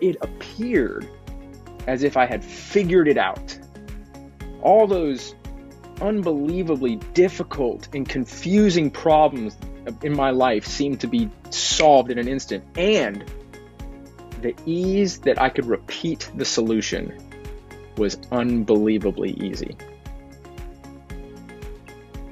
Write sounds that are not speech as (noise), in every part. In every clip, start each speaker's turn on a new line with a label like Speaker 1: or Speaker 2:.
Speaker 1: it appeared as if I had figured it out. All those unbelievably difficult and confusing problems in my life seemed to be solved in an instant. And the ease that I could repeat the solution was unbelievably easy.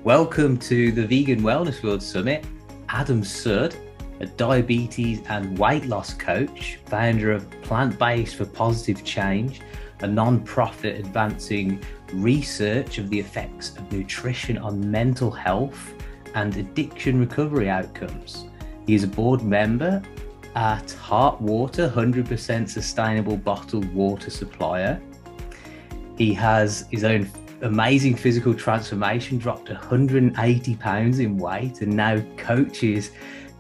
Speaker 2: Welcome to the Vegan Wellness World Summit. Adam Sud, a diabetes and weight loss coach, founder of Plant Based for Positive Change, a non profit advancing research of the effects of nutrition on mental health and addiction recovery outcomes. He is a board member at Heart Water, 100% sustainable bottled water supplier. He has his own amazing physical transformation, dropped 180 pounds in weight, and now coaches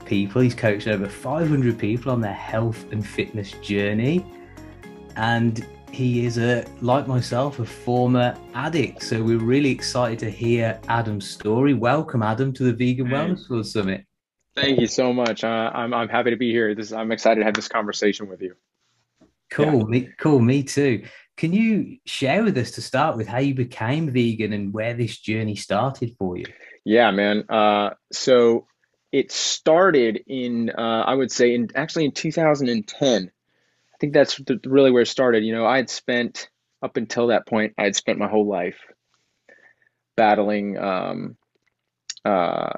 Speaker 2: people. He's coached over 500 people on their health and fitness journey. And he is a like myself a former addict. So we're really excited to hear adam's story. Welcome adam to the vegan wellness world summit.
Speaker 1: Thank you so much. Uh, I'm, I'm happy to be here. This i'm excited to have this conversation with you.
Speaker 2: Cool. Yeah. me cool. Me too. Can you share with us to start with how you became vegan and where this journey started for you?
Speaker 1: Yeah man. Uh, so it started in uh, i would say in actually in 2010 I think that's really where it started. You know, I had spent up until that point, I had spent my whole life battling. Um, uh,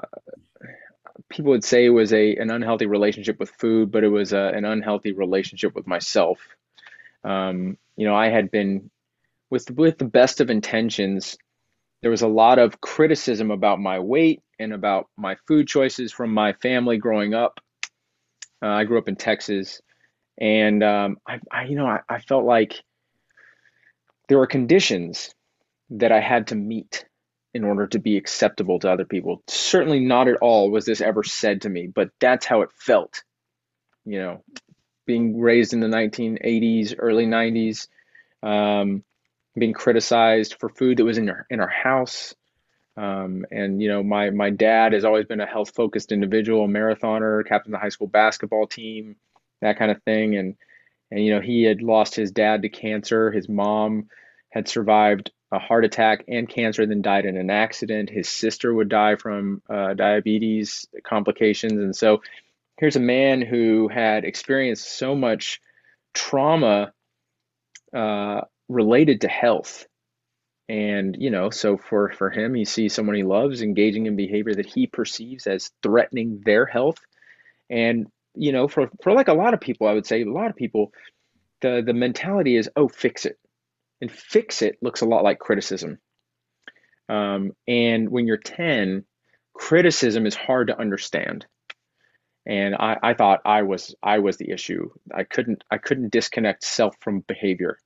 Speaker 1: people would say it was a an unhealthy relationship with food, but it was a, an unhealthy relationship with myself. Um, you know, I had been with with the best of intentions. There was a lot of criticism about my weight and about my food choices from my family growing up. Uh, I grew up in Texas, and um, I, I, you know, I, I felt like there were conditions that I had to meet in order to be acceptable to other people. Certainly not at all was this ever said to me, but that's how it felt. You know, being raised in the 1980s, early 90s, um, being criticized for food that was in our in our house. Um, and you know, my my dad has always been a health focused individual, marathoner, captain of the high school basketball team that kind of thing. And and you know he had lost his dad to cancer. His mom had survived a heart attack and cancer, then died in an accident. His sister would die from uh, diabetes complications, and so here's a man who had experienced so much trauma uh, related to health and you know so for for him he sees someone he loves engaging in behavior that he perceives as threatening their health and you know, for, for like a lot of people, I would say a lot of people, the, the mentality is, oh, fix it. And fix it looks a lot like criticism. Um, and when you're 10, criticism is hard to understand. And I, I thought I was I was the issue. I couldn't I couldn't disconnect self from behavior.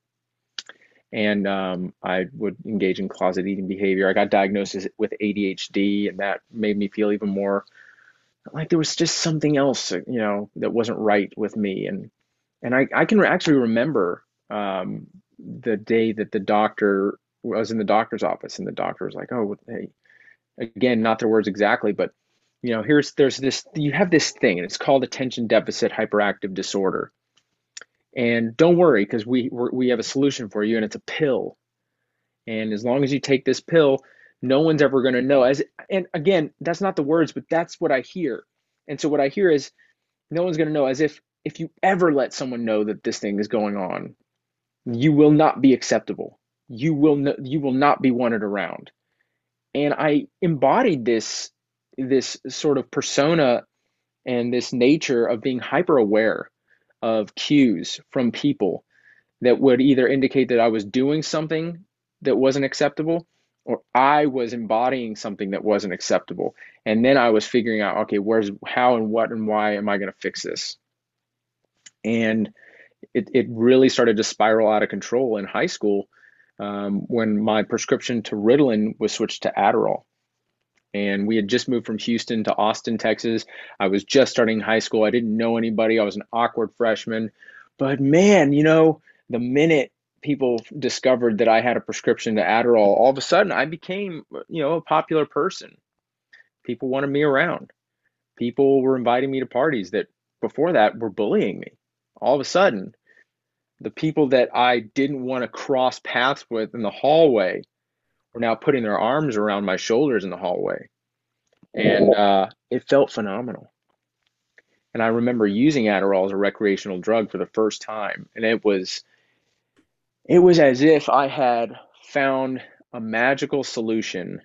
Speaker 1: And um, I would engage in closet eating behavior. I got diagnosed with ADHD, and that made me feel even more like there was just something else, you know, that wasn't right with me. And and I, I can actually remember um, the day that the doctor I was in the doctor's office and the doctor was like, oh, hey, again, not their words exactly, but you know, here's there's this you have this thing and it's called attention deficit hyperactive disorder. And don't worry because we we have a solution for you and it's a pill. And as long as you take this pill, no one's ever going to know. As and again that's not the words but that's what i hear. And so what i hear is no one's going to know as if if you ever let someone know that this thing is going on you will not be acceptable. You will no, you will not be wanted around. And i embodied this this sort of persona and this nature of being hyper aware of cues from people that would either indicate that i was doing something that wasn't acceptable or I was embodying something that wasn't acceptable. And then I was figuring out, okay, where's how and what and why am I going to fix this? And it, it really started to spiral out of control in high school um, when my prescription to Ritalin was switched to Adderall. And we had just moved from Houston to Austin, Texas. I was just starting high school. I didn't know anybody. I was an awkward freshman. But man, you know, the minute people discovered that I had a prescription to Adderall, all of a sudden I became, you know, a popular person. People wanted me around. People were inviting me to parties that before that were bullying me. All of a sudden, the people that I didn't want to cross paths with in the hallway were now putting their arms around my shoulders in the hallway. And uh, it felt phenomenal. And I remember using Adderall as a recreational drug for the first time. And it was it was as if I had found a magical solution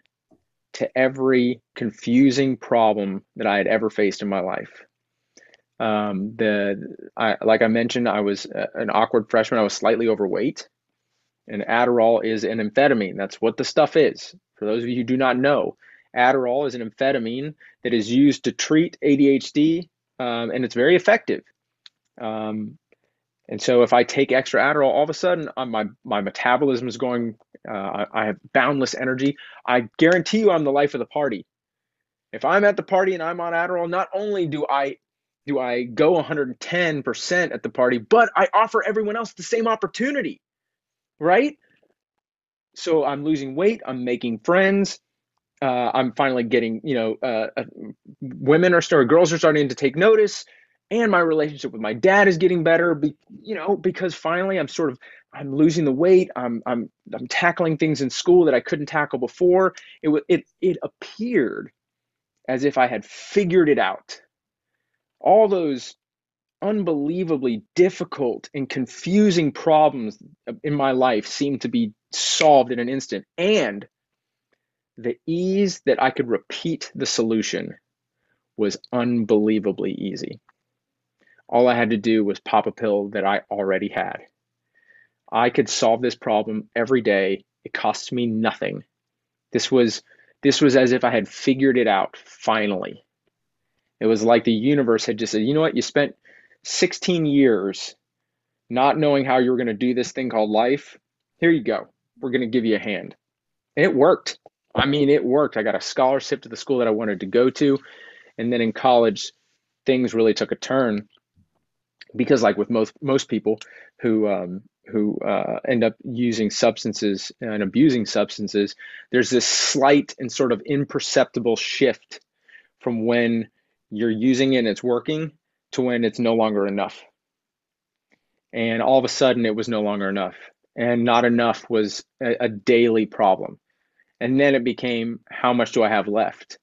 Speaker 1: to every confusing problem that I had ever faced in my life. Um, the I, like I mentioned, I was an awkward freshman. I was slightly overweight, and Adderall is an amphetamine. That's what the stuff is. For those of you who do not know, Adderall is an amphetamine that is used to treat ADHD, um, and it's very effective. Um, and so, if I take extra Adderall, all of a sudden uh, my my metabolism is going. Uh, I have boundless energy. I guarantee you, I'm the life of the party. If I'm at the party and I'm on Adderall, not only do I do I go 110% at the party, but I offer everyone else the same opportunity, right? So I'm losing weight, I'm making friends, uh, I'm finally getting, you know, uh, uh, women are starting, girls are starting to take notice, and my relationship with my dad is getting better, be, you know, because finally I'm sort of, I'm losing the weight, I'm, I'm, I'm tackling things in school that I couldn't tackle before. It, it, it appeared as if I had figured it out all those unbelievably difficult and confusing problems uh, in my life seemed to be solved in an instant. And the ease that I could repeat the solution was unbelievably easy. All I had to do was pop a pill that I already had. I could solve this problem every day. It cost me nothing. This was this was as if I had figured it out finally. It was like the universe had just said, you know what, you spent 16 years not knowing how you were going to do this thing called life. Here you go. We're going to give you a hand. And it worked. I mean, it worked. I got a scholarship to the school that I wanted to go to. And then in college, things really took a turn because, like with most most people who um, who uh, end up using substances and abusing substances, there's this slight and sort of imperceptible shift from when you're using it and it's working to when it's no longer enough. And all of a sudden, it was no longer enough. And not enough was a, a daily problem. And then it became, how much do I have left?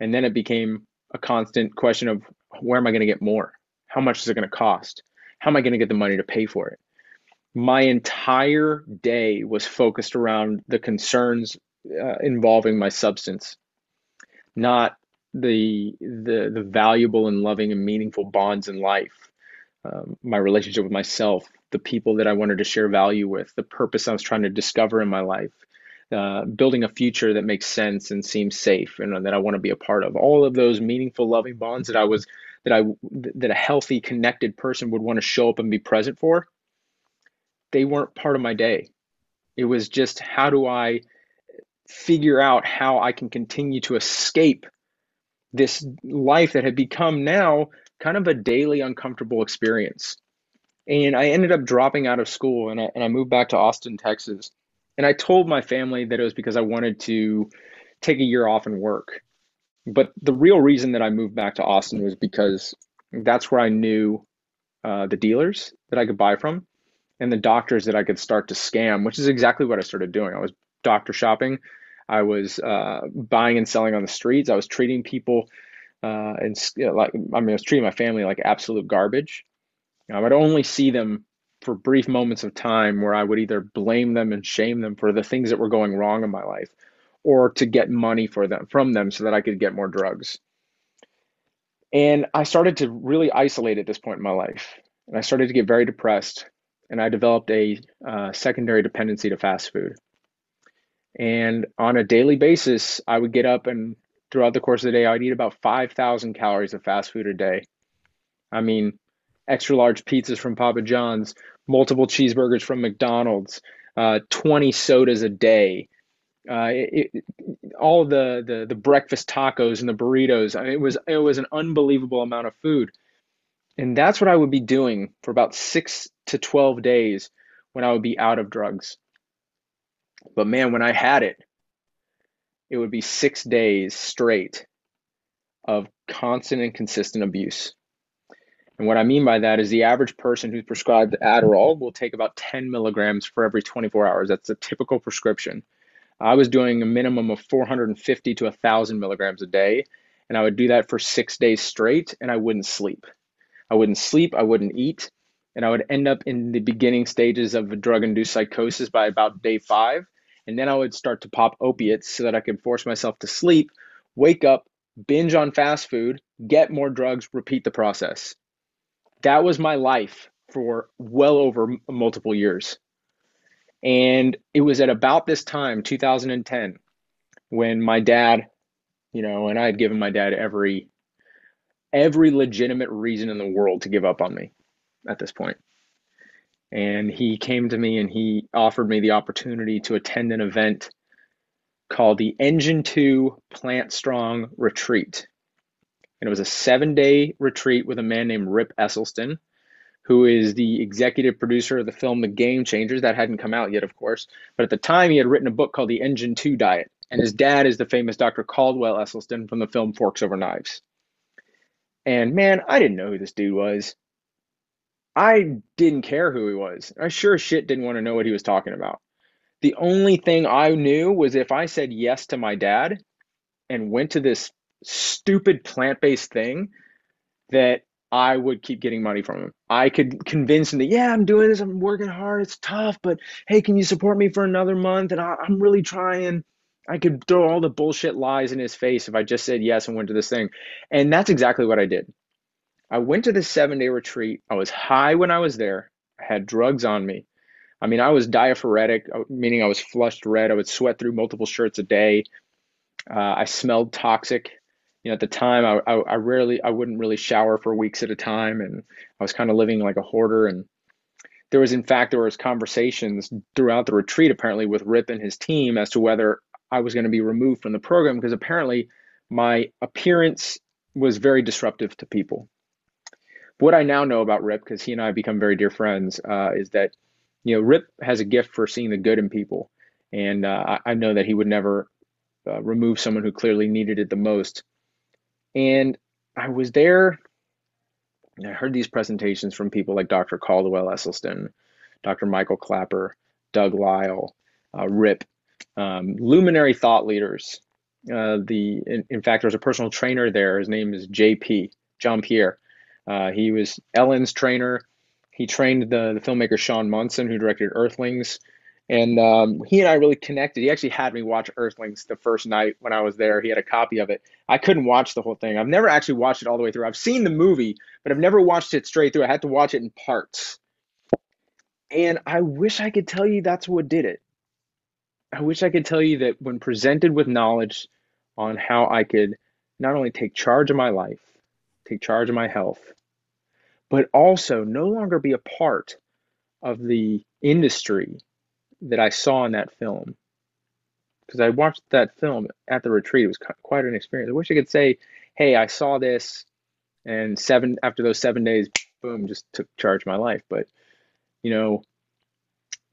Speaker 1: And then it became a constant question of, where am I going to get more? How much is it going to cost? How am I going to get the money to pay for it? My entire day was focused around the concerns uh, involving my substance, not the the the valuable and loving and meaningful bonds in life, um, my relationship with myself, the people that I wanted to share value with, the purpose I was trying to discover in my life, uh, building a future that makes sense and seems safe and that I want to be a part of. All of those meaningful, loving bonds that I was that I that a healthy, connected person would want to show up and be present for. They weren't part of my day. It was just how do I figure out how I can continue to escape this life that had become now kind of a daily uncomfortable experience. And I ended up dropping out of school and I, and I moved back to Austin, Texas. And I told my family that it was because I wanted to take a year off and work. But the real reason that I moved back to Austin was because that's where I knew uh, the dealers that I could buy from and the doctors that I could start to scam, which is exactly what I started doing. I was doctor shopping I was uh, buying and selling on the streets. I was treating people uh, and you know, like I mean, I was treating my family like absolute garbage. I would only see them for brief moments of time where I would either blame them and shame them for the things that were going wrong in my life, or to get money for them from them so that I could get more drugs. And I started to really isolate at this point in my life, and I started to get very depressed, and I developed a uh, secondary dependency to fast food. And on a daily basis, I would get up and throughout the course of the day, I'd eat about 5,000 calories of fast food a day. I mean, extra large pizzas from Papa John's, multiple cheeseburgers from McDonald's, uh, 20 sodas a day. Uh, it, it, all the, the the breakfast tacos and the burritos. I mean, it was it was an unbelievable amount of food, and that's what I would be doing for about six to twelve days when I would be out of drugs. But man, when I had it, it would be six days straight of constant and consistent abuse. And what I mean by that is the average person who's prescribed Adderall will take about 10 milligrams for every 24 hours. That's a typical prescription. I was doing a minimum of 450 to 1,000 milligrams a day, and I would do that for six days straight, and I wouldn't sleep. I wouldn't sleep, I wouldn't eat, and I would end up in the beginning stages of a drug induced psychosis by about day five. And then I would start to pop opiates so that I could force myself to sleep, wake up, binge on fast food, get more drugs, repeat the process. That was my life for well over multiple years. And it was at about this time, 2010, when my dad, you know, and I had given my dad every every legitimate reason in the world to give up on me at this point. And he came to me and he offered me the opportunity to attend an event called the Engine 2 Plant Strong Retreat. And it was a seven day retreat with a man named Rip Esselstyn, who is the executive producer of the film The Game Changers. That hadn't come out yet, of course. But at the time, he had written a book called The Engine 2 Diet. And his dad is the famous Dr. Caldwell Esselstyn from the film Forks Over Knives. And man, I didn't know who this dude was. I didn't care who he was. I sure as shit didn't want to know what he was talking about. The only thing I knew was if I said yes to my dad and went to this stupid plant based thing, that I would keep getting money from him. I could convince him that, yeah, I'm doing this, I'm working hard, it's tough, but hey, can you support me for another month? And I, am really trying. I could throw all the bullshit lies in his face if I just said yes and went to this thing. And that's exactly what I did. I went to this seven day retreat. I was high when I was there. I had drugs on me. I mean, I was diaphoretic, uh, meaning I was flushed red. I would sweat through multiple shirts a day. Uh, I smelled toxic. You know, at the time, I, I, I rarely, I wouldn't really shower for weeks at a time, and I was kind of living like a hoarder. And there was, in fact, there was conversations throughout the retreat, apparently, with Rip and his team as to whether I was going to be removed from the program because apparently my appearance was very disruptive to people what I now know about Rip, because he and I have become very dear friends, uh, is that you know Rip has a gift for seeing the good in people, and uh, I, I, know that he would never uh, remove someone who clearly needed it the most. And I was there. I heard these presentations from people like Dr. Caldwell Esselstyn, Dr. Michael Klaper, Doug Lisle, uh, Rip, um, luminary thought leaders. Uh, the in, in fact, there's a personal trainer there. His name is JP John Pierre uh, he was Ellen's trainer. He trained the, the filmmaker Shaun Monson, who directed Earthlings. And um, he and I really connected. He actually had me watch Earthlings the first night when I was there. He had a copy of it. I couldn't watch the whole thing. I've never actually watched it all the way through. I've seen the movie, but I've never watched it straight through. I had to watch it in parts. And I wish I could tell you that's what did it. I wish I could tell you that when presented with knowledge on how I could not only take charge of my life, take charge of my health, but also no longer be a part of the industry that I saw in that film. Because I watched that film at the retreat, it was quite an experience. I wish I could say, "Hey, I saw this," and seven after those seven days, boom, just took charge of my life. But you know,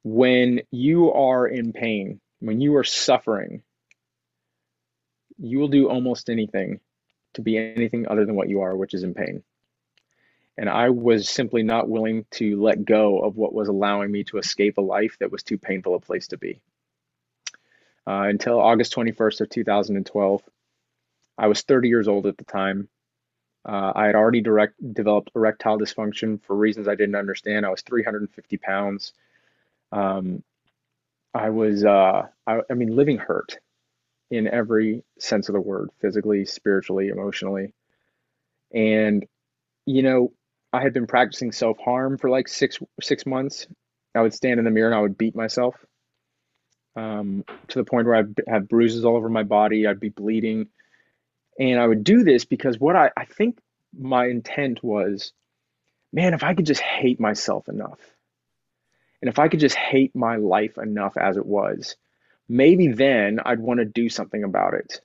Speaker 1: when you are in pain, when you are suffering, you will do almost anything to be anything other than what you are, which is in pain. And I was simply not willing to let go of what was allowing me to escape a life that was too painful a place to be. Uh, until August 21st of 2012, I was 30 years old at the time. Uh, I had already direct, developed erectile dysfunction for reasons I didn't understand. I was 350 pounds. Um, I was, uh, I, I mean, living hurt in every sense of the word physically, spiritually, emotionally. And, you know, I had been practicing self harm for like six six months. I would stand in the mirror and I would beat myself um, to the point where I'd have bruises all over my body. I'd be bleeding. And I would do this because what I, I think my intent was man, if I could just hate myself enough, and if I could just hate my life enough as it was, maybe then I'd want to do something about it.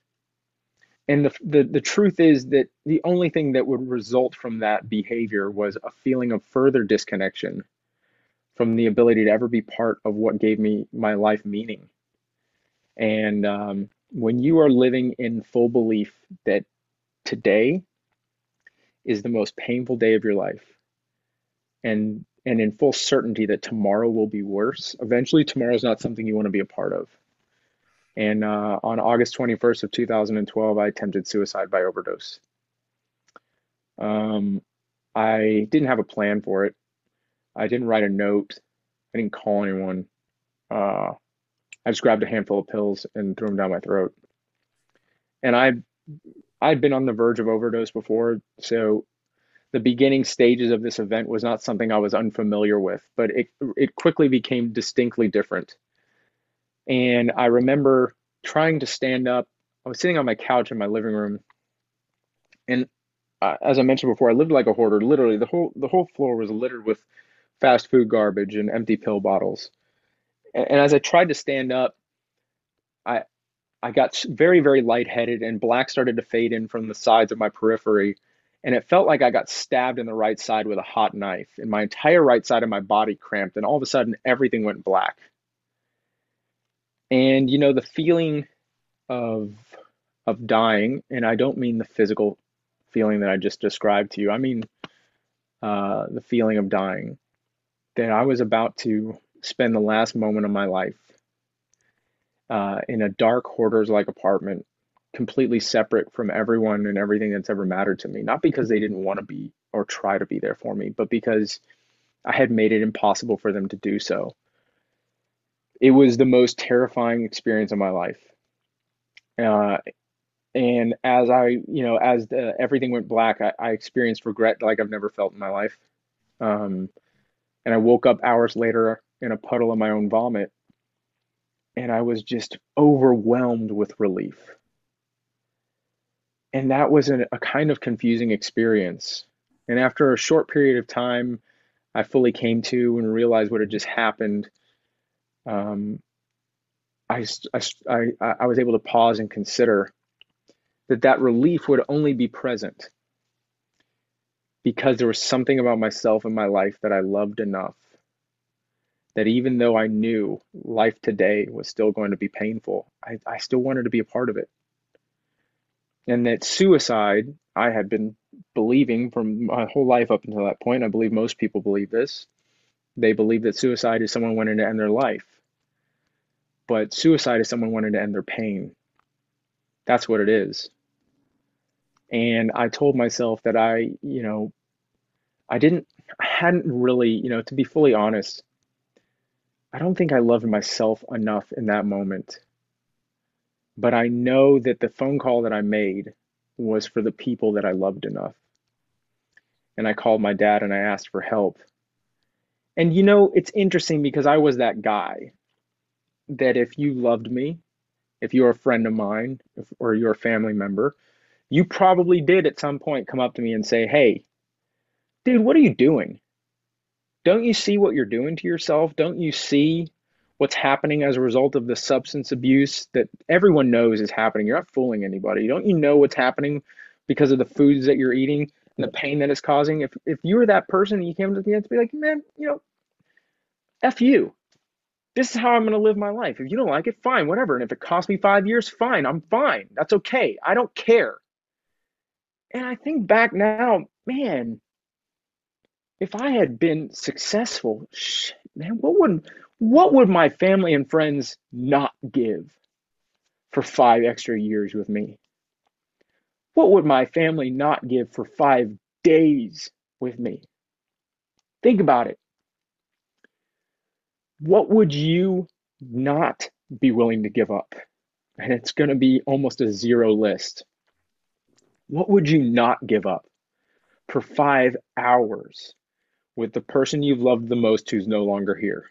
Speaker 1: And the, the, the truth is that the only thing that would result from that behavior was a feeling of further disconnection from the ability to ever be part of what gave me my life meaning. And um, when you are living in full belief that today is the most painful day of your life and and in full certainty that tomorrow will be worse, eventually tomorrow is not something you want to be a part of. And uh, on August 21st of 2012, I attempted suicide by overdose. Um, I didn't have a plan for it. I didn't write a note. I didn't call anyone. Uh, I just grabbed a handful of pills and threw them down my throat. And I, I'd been on the verge of overdose before, so the beginning stages of this event was not something I was unfamiliar with, but it it quickly became distinctly different. And I remember trying to stand up. I was sitting on my couch in my living room, and uh, as I mentioned before, I lived like a hoarder. Literally, the whole the whole floor was littered with fast food garbage and empty pill bottles. And, and as I tried to stand up, I I got very very lightheaded, and black started to fade in from the sides of my periphery and it felt like I got stabbed in the right side with a hot knife, and my entire right side of my body cramped, and all of a sudden everything went black. And you know the feeling of of dying, and I don't mean the physical feeling that I just described to you. I mean uh, the feeling of dying that I was about to spend the last moment of my life uh, in a dark hoarder's like apartment completely separate from everyone and everything that's ever mattered to me. Not because they didn't want to be or try to be there for me, but because I had made it impossible for them to do so. It was the most terrifying experience of my life. Uh, and as I, you know, as the, everything went black, I, I, experienced regret like I've never felt in my life. Um, and I woke up hours later in a puddle of my own vomit, and I was just overwhelmed with relief and that was an, a kind of confusing experience. And after a short period of time, I fully came to and realized what had just happened. Um, I, I, I was able to pause and consider that that relief would only be present because there was something about myself and my life that I loved enough that even though I knew life today was still going to be painful, I, I still wanted to be a part of it and that suicide, I had been believing from my whole life up until that point. I believe most people believe this. They believe that suicide is someone wanting to end their life. But suicide is someone wanting to end their pain. That's what it is. And I told myself that I, you know, I didn't, I hadn't really, you know, to be fully honest, I don't think I loved myself enough in that moment but I know that the phone call that I made was for the people that I loved enough. And I called my dad and I asked for help. And you know, it's interesting because I was that guy that if you loved me, if you're a friend of mine if, or you're a family member, you probably did at some point come up to me and say, Hey, dude, what are you doing? Don't you see what you're doing to yourself? Don't you see what's happening as a result of the substance abuse that everyone knows is happening. You're not fooling anybody. Don't you know what's happening because of the foods that you're eating and the pain that it's causing? If if you were that person and you came to the end to be like, man, you know, F you. This is how I'm going to live my life. If you don't like it, fine, whatever. And if it costs me five years, fine, I'm fine. That's okay. I don't care. And I think back now, man, if I had been successful, shit, man, what would what would my family and friends not give for five extra years with me? What would my family not give for five days with me? Think about it. What would you not be willing to give up? And it's going to be almost a zero list. What would you not give up for five hours with the person you've loved the most who's no longer here?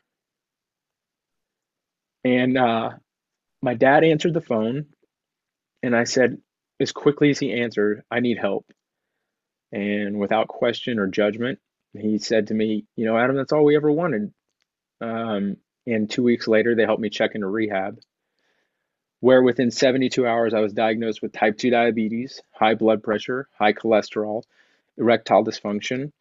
Speaker 1: And uh, my dad answered the phone, and I said, as quickly as he answered, I need help. And without question or judgment, he said to me, You know, Adam, that's all we ever wanted. Um, and two weeks later, they helped me check into rehab, where within 72 hours, I was diagnosed with type 2 diabetes, high blood pressure, high cholesterol, erectile dysfunction,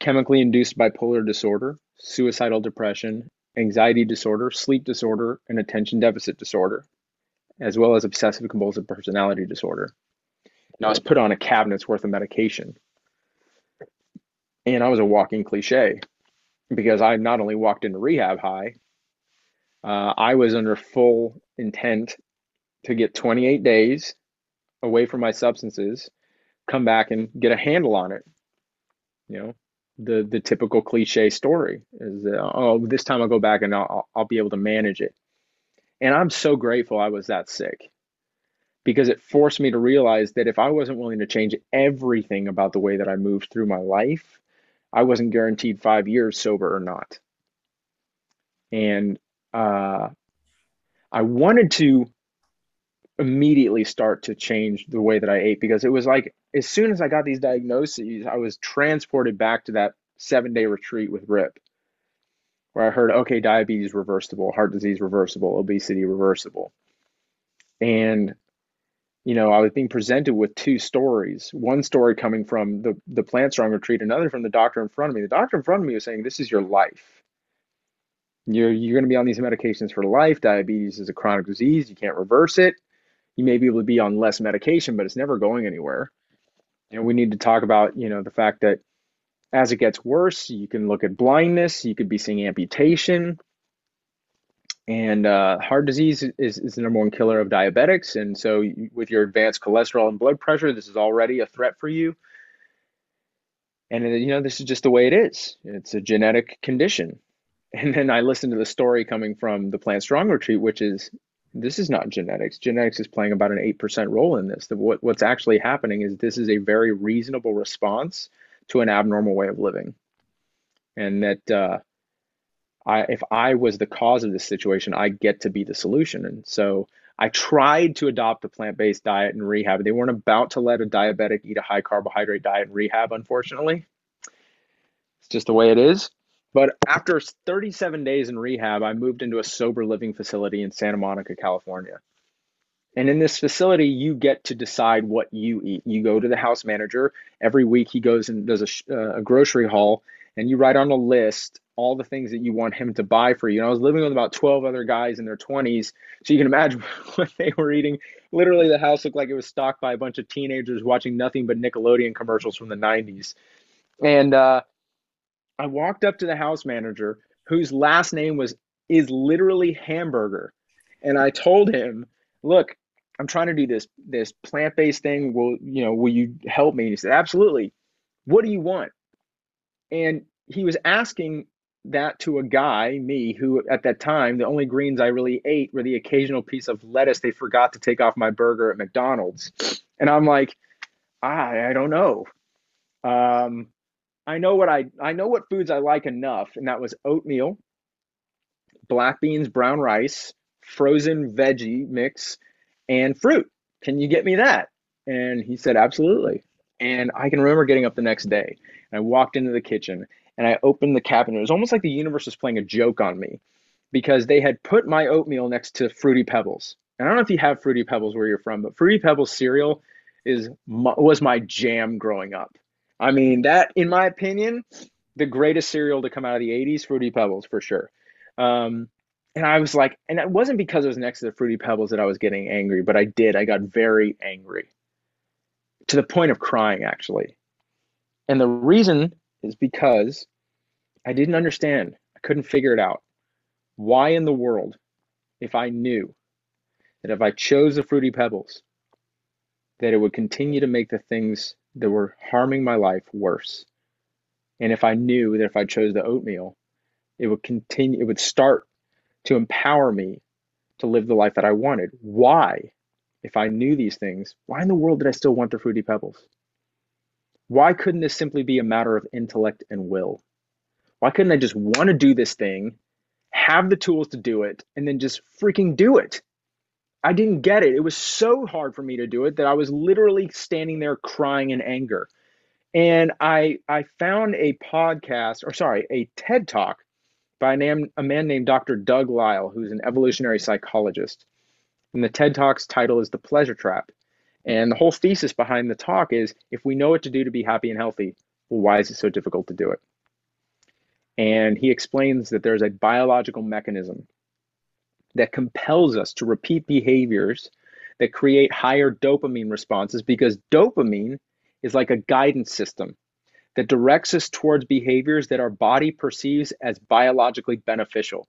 Speaker 1: chemically induced bipolar disorder, suicidal depression, anxiety disorder, sleep disorder, and attention deficit disorder, as well as obsessive compulsive personality disorder. And I was put on a cabinet's worth of medication. And I was a walking cliche because I not only walked into rehab high, uh, I was under full intent to get 28 days away from my substances, come back and get a handle on it. You know, the the typical cliche story is, uh, oh, this time I'll go back and I'll I'll be able to manage it. And I'm so grateful I was that sick because it forced me to realize that if I wasn't willing to change everything about the way that I moved through my life, I wasn't guaranteed five years sober or not. And uh, I wanted to immediately start to change the way that I ate because it was like as soon as I got these diagnoses, I was transported back to that seven day retreat with Rip, where I heard, okay, diabetes reversible, heart disease reversible, obesity reversible. And you know, I was being presented with two stories. One story coming from the the Plant Strong retreat, another from the doctor in front of me. The doctor in front of me was saying, "This is your life. You're you're going to be on these medications for life. Diabetes is a chronic disease. You can't reverse it. You may be able to be on less medication, but it's never going anywhere. And we need to talk about, you know, the fact that as it gets worse, you can look at blindness. You could be seeing amputation." And uh, heart disease is, is the number one killer of diabetics. And so, with your advanced cholesterol and blood pressure, this is already a threat for you. And, uh, you know, this is just the way it is. It's a genetic condition. (laughs) And then I listened to the story coming from the Plant Strong retreat, which is this is not genetics. Genetics is playing about an 8% role in this. The, what, what's actually happening is this is a very reasonable response to an abnormal way of living. And that, uh, I, if I was the cause of this situation, I get to be the solution. And so I tried to adopt a plant based diet in rehab. They weren't about to let a diabetic eat a high carbohydrate diet in rehab, unfortunately. It's just the way it is. But after 37 days in rehab, I moved into a sober living facility in Santa Monica, California. And in this facility, you get to decide what you eat. You go to the house manager. Every week, he goes and does a, uh, a grocery haul, and you write on a list all the things that you want him to buy for you. And I was living with about 12 other guys in their 20s. So you can imagine (laughs) what they were eating. Literally, the house looked like it was stocked by a bunch of teenagers watching nothing but Nickelodeon commercials from the 90s. And uh, I walked up to the house manager, whose last name was is literally hamburger. And I told him, look, I'm trying to do this this plant-based thing. Will you know, will you help me? And he said, Absolutely. What do you want? And he was asking that to a guy, me, who at that time, the only greens I really ate were the occasional piece of lettuce they forgot to take off my burger at McDonald's. And I'm like, I, I don't know. Um, I know what I I know what foods I like enough, and that was oatmeal, black beans, brown rice, frozen veggie mix, and fruit. Can you get me that? And he said, absolutely. And I can remember getting up the next day. And I walked into the kitchen and I opened the cabinet. It was almost like the universe was playing a joke on me because they had put my oatmeal next to Fruity Pebbles. And I don't know if you have Fruity Pebbles where you're from, but Fruity Pebbles cereal is was my jam growing up. I mean, that in my opinion, the greatest cereal to come out of the 80s, Fruity Pebbles for sure. Um, and I was like, and it wasn't because it was next to the Fruity Pebbles that I was getting angry, but I did. I got very angry to the point of crying, actually. And the reason is because I didn't understand. I couldn't figure it out. Why in the world, if I knew that if I chose the Fruity Pebbles, that it would continue to make the things that were harming my life worse? And if I knew that if I chose the oatmeal, it would continue, it would start to empower me to live the life that I wanted. Why, if I knew these things, why in the world did I still want the Fruity Pebbles? Why couldn't this simply be a matter of intellect and will? Why couldn't I just want to do this thing, have the tools to do it, and then just freaking do it? I didn't get it. It was so hard for me to do it that I was literally standing there crying in anger. And I I found a podcast, or sorry, a TED talk by a, name, a man named Dr. Doug Lisle, who's an evolutionary psychologist. And the TED Talk's title is The Pleasure Trap. And the whole thesis behind the talk is if we know what to do to be happy and healthy, well, why is it so difficult to do it? And he explains that there's a biological mechanism that compels us to repeat behaviors that create higher dopamine responses because dopamine is like a guidance system that directs us towards behaviors that our body perceives as biologically beneficial.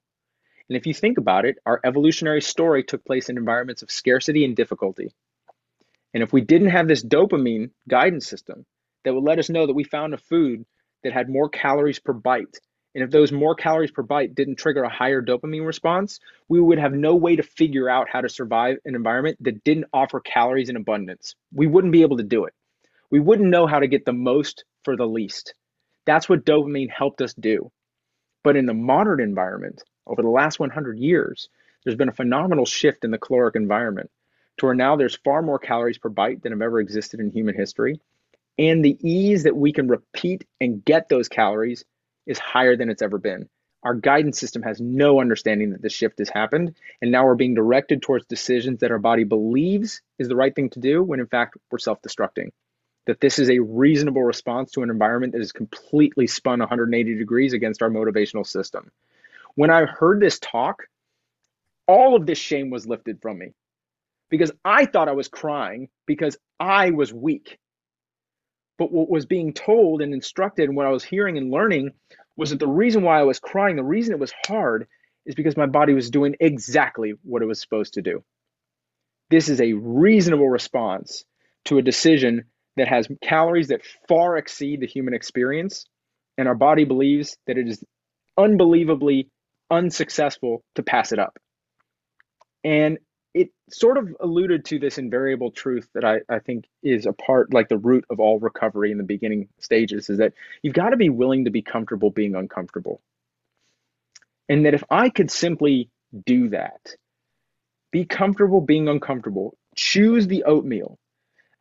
Speaker 1: And if you think about it, our evolutionary story took place in environments of scarcity and difficulty. And if we didn't have this dopamine guidance system that would let us know that we found a food that had more calories per bite, and if those more calories per bite didn't trigger a higher dopamine response, we would have no way to figure out how to survive an environment that didn't offer calories in abundance. We wouldn't be able to do it. We wouldn't know how to get the most for the least. That's what dopamine helped us do. But in the modern environment, over the last 100 years, there's been a phenomenal shift in the caloric environment to where now there's far more calories per bite than have ever existed in human history. And the ease that we can repeat and get those calories is higher than it's ever been. Our guidance system has no understanding that this shift has happened. And now we're being directed towards decisions that our body believes is the right thing to do when in fact we're self destructing that this is a reasonable response to an environment that is completely spun 180 degrees against our motivational system. When I heard this talk, all of this shame was lifted from me because I thought I was crying because I was weak. But what was being told and instructed and what I was hearing and learning was that the reason why I was crying, the reason it was hard, is because my body was doing exactly what it was supposed to do. This is a reasonable response to a decision that has calories that far exceed the human experience, and our body believes that it is unbelievably unsuccessful to pass it up. And it sort of alluded to this invariable truth that I, I think is a part, like the root of all recovery in the beginning stages, is that you've got to be willing to be comfortable being uncomfortable. And that if I could simply do that, be comfortable being uncomfortable, choose the oatmeal,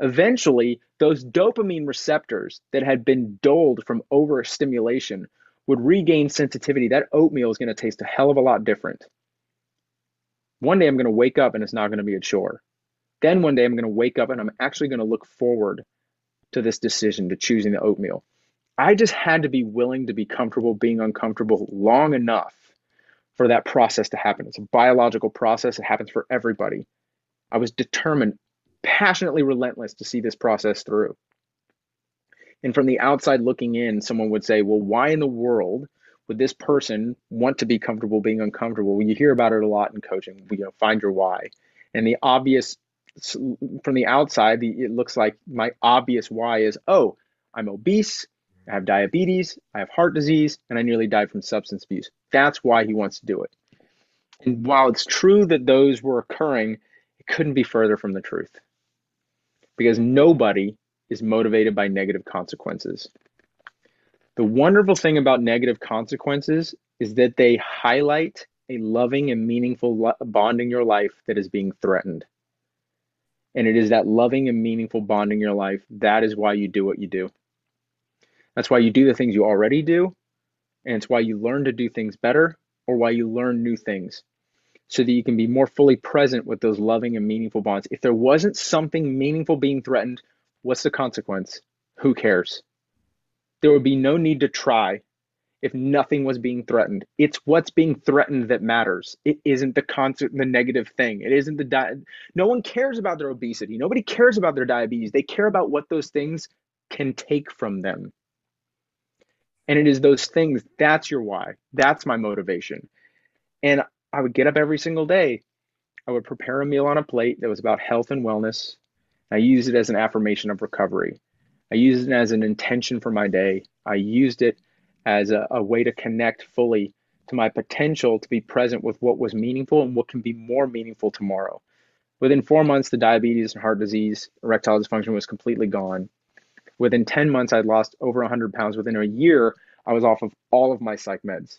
Speaker 1: Eventually, those dopamine receptors that had been dulled from overstimulation would regain sensitivity. That oatmeal is going to taste a hell of a lot different. One day I'm going to wake up and it's not going to be a chore. Then one day I'm going to wake up and I'm actually going to look forward to this decision to choosing the oatmeal. I just had to be willing to be comfortable being uncomfortable long enough for that process to happen. It's a biological process, it happens for everybody. I was determined passionately relentless to see this process through. And from the outside looking in, someone would say, well, why in the world would this person want to be comfortable being uncomfortable? Well, you hear about it a lot in coaching, you know, find your why. And the obvious, from the outside, it looks like my obvious why is, oh, I'm obese, I have diabetes, I have heart disease, and I nearly died from substance abuse. That's why he wants to do it. And while it's true that those were occurring, it couldn't be further from the truth because nobody is motivated by negative consequences. The wonderful thing about negative consequences is that they highlight a loving and meaningful bond in your life that is being threatened. And it is that loving and meaningful bond in your life that is why you do what you do. That's why you do the things you already do, and it's why you learn to do things better or why you learn new things so that you can be more fully present with those loving and meaningful bonds. If there wasn't something meaningful being threatened, what's the consequence? Who cares? There would be no need to try if nothing was being threatened. It's what's being threatened that matters. It isn't the concept, the negative thing. It isn't the diet. no one cares about their obesity. Nobody cares about their diabetes. They care about what those things can take from them. And it is those things, that's your why. That's my motivation. And I would get up every single day. I would prepare a meal on a plate that was about health and wellness. I used it as an affirmation of recovery. I used it as an intention for my day. I used it as a, a way to connect fully to my potential to be present with what was meaningful and what can be more meaningful tomorrow. Within four months, the diabetes and heart disease, erectile dysfunction was completely gone. Within 10 months, I'd lost over 100 pounds. Within a year, I was off of all of my psych meds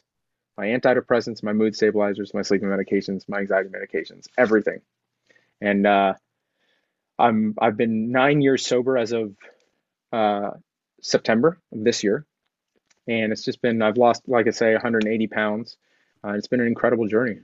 Speaker 1: my antidepressants, my mood stabilizers, my sleeping medications, my anxiety medications, everything. And uh, I'm I've been nine years sober as of uh, September of this year, and it's just been I've lost like I say 180 pounds. Uh, it's been an incredible journey.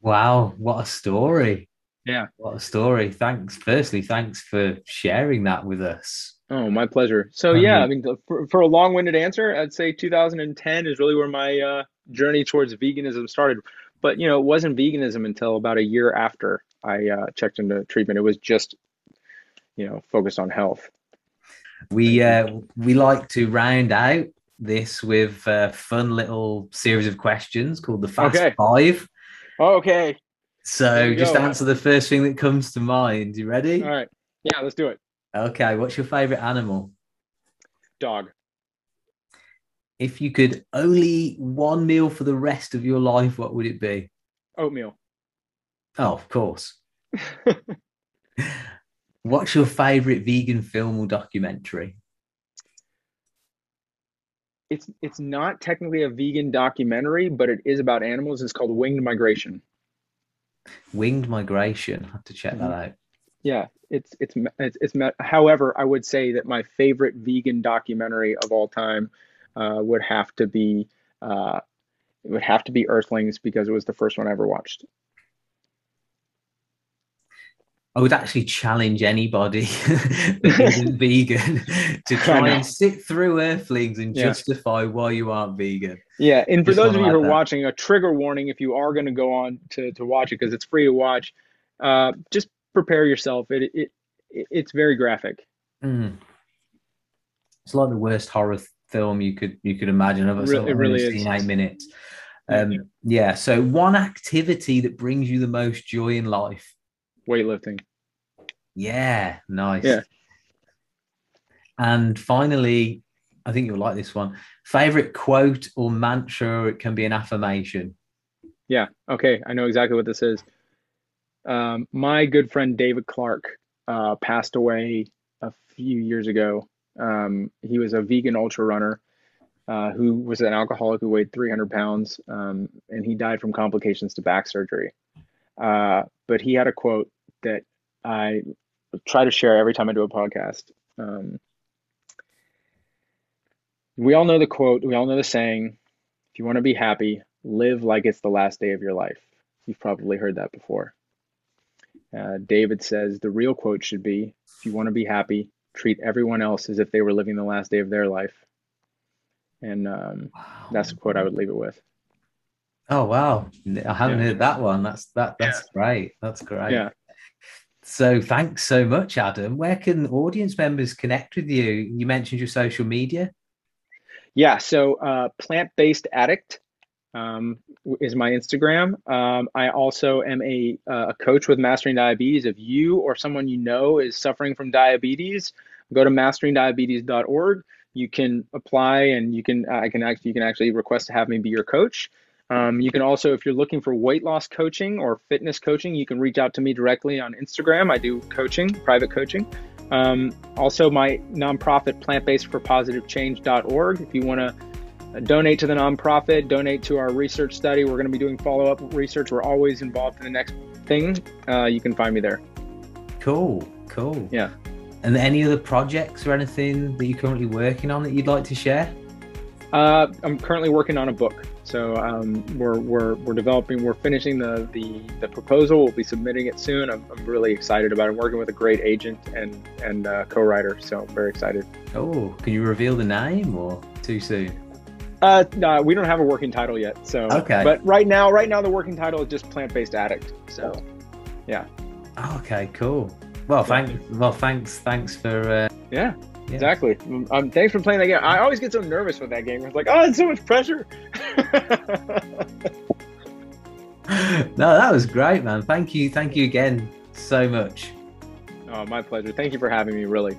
Speaker 2: Wow, what a story!
Speaker 1: Yeah,
Speaker 2: what a story. Thanks. Firstly, thanks for sharing that with us.
Speaker 1: Oh, my pleasure. So yeah, I mean, for, for a long-winded answer, I'd say 2010 is really where my uh, journey towards veganism started. But you know, it wasn't veganism until about a year after I uh, checked into treatment. It was just, you know, focused on health.
Speaker 2: We uh, we like to round out this with a fun little series of questions called the Fast
Speaker 1: Okay.
Speaker 2: Five.
Speaker 1: Okay.
Speaker 2: So just
Speaker 1: go.
Speaker 2: answer the first thing that comes to mind. You ready?
Speaker 1: All right. Yeah, let's do it.
Speaker 2: Okay. What's your favorite animal?
Speaker 1: Dog.
Speaker 2: If you could only eat one meal for the rest of your life, what would it be?
Speaker 1: Oatmeal.
Speaker 2: Oh, of course. (laughs) What's your favorite vegan film or documentary?
Speaker 1: It's it's not technically a vegan documentary, but it is about animals. It's called Winged Migration.
Speaker 2: Winged Migration. I have to check that mm-hmm. out.
Speaker 1: Yeah, it's it's it's, it's however, I would say that my favorite vegan documentary of all time uh, would have to be uh, it would have to be Earthlings because it was the first one I ever watched.
Speaker 2: I would actually challenge anybody (laughs) that isn't (laughs) vegan to try and sit through Earthlings and
Speaker 1: Yeah.
Speaker 2: justify why you aren't vegan.
Speaker 1: Yeah, and for
Speaker 2: Just
Speaker 1: those of you who are
Speaker 2: that.
Speaker 1: watching, a trigger warning if you are going to go on to, to watch it because it's free to watch. Uh, just prepare yourself. It, it it it's very graphic.
Speaker 2: Mm. It's like the worst horror film you could you could imagine. I've
Speaker 1: Re-
Speaker 2: I've
Speaker 1: it really
Speaker 2: only
Speaker 1: is.
Speaker 2: minutes. Um, yeah. So one activity that brings you the most joy in life.
Speaker 1: Weightlifting.
Speaker 2: Yeah, nice.
Speaker 1: Yeah.
Speaker 2: And finally, I think you'll like this one. Favorite quote or mantra, or it can be an affirmation.
Speaker 1: Yeah. Okay. I know exactly what this is. Um, my good friend David Clark uh, passed away a few years ago. Um, he was a vegan ultra runner uh, who was an alcoholic who weighed 300 pounds, um, and he died from complications to back surgery. Uh, but he had a quote that I try to share every time I do a podcast. Um, we all know the quote, we all know the saying if you want to be happy, live like it's the last day of your life. You've probably heard that before. Uh, David says the real quote should be if you want to be happy, treat everyone else as if they were living the last day of their life. And um,
Speaker 2: Wow.
Speaker 1: that's the quote I would leave it with.
Speaker 2: Oh wow. I haven't
Speaker 1: Yeah.
Speaker 2: heard that one. That's that that's great. That's great.
Speaker 1: Yeah.
Speaker 2: So thanks so much, Adam. Where can audience members connect with you? You mentioned your social media.
Speaker 1: Yeah, so uh, plant-based addict um, is my Instagram. Um, I also am a, uh, a coach with Mastering Diabetes. If you or someone you know is suffering from diabetes, go to masteringdiabetes.org. You can apply, and you can I can actually you can actually request to have me be your coach. Um, you can also, if you're looking for weight loss coaching or fitness coaching, you can reach out to me directly on Instagram. I do coaching, private coaching. Um, also, my nonprofit, plantbasedforpositivechange.org. If you want to donate to the nonprofit, donate to our research study, we're going to be doing follow up research. We're always involved in the next thing. Uh, you can find me there.
Speaker 2: Cool, cool.
Speaker 1: Yeah.
Speaker 2: And any other projects or anything that you're currently working on that you'd like to share?
Speaker 1: Uh, I'm currently working on a book. So um, we're, we're, we're developing, we're finishing the, the, the proposal. We'll be submitting it soon. I'm, I'm really excited about it. I'm working with a great agent and, and uh, co writer. So I'm very excited.
Speaker 2: Oh, can you reveal the name or too soon?
Speaker 1: Uh, no, we don't have a working title yet. So,
Speaker 2: Okay.
Speaker 1: But right now, right now, the working title is just plant based addict. So,
Speaker 2: yeah. okay, cool. Well, thanks. Well, thanks. Thanks for. Uh,
Speaker 1: yeah,
Speaker 2: Yeah.
Speaker 1: exactly. Um, thanks for playing that game. I always get so nervous with that game. It's like, oh, it's so much pressure. (laughs)
Speaker 2: no, that was great, man. Thank you. Thank you again so much.
Speaker 1: oh, my pleasure. Thank you for having me, really.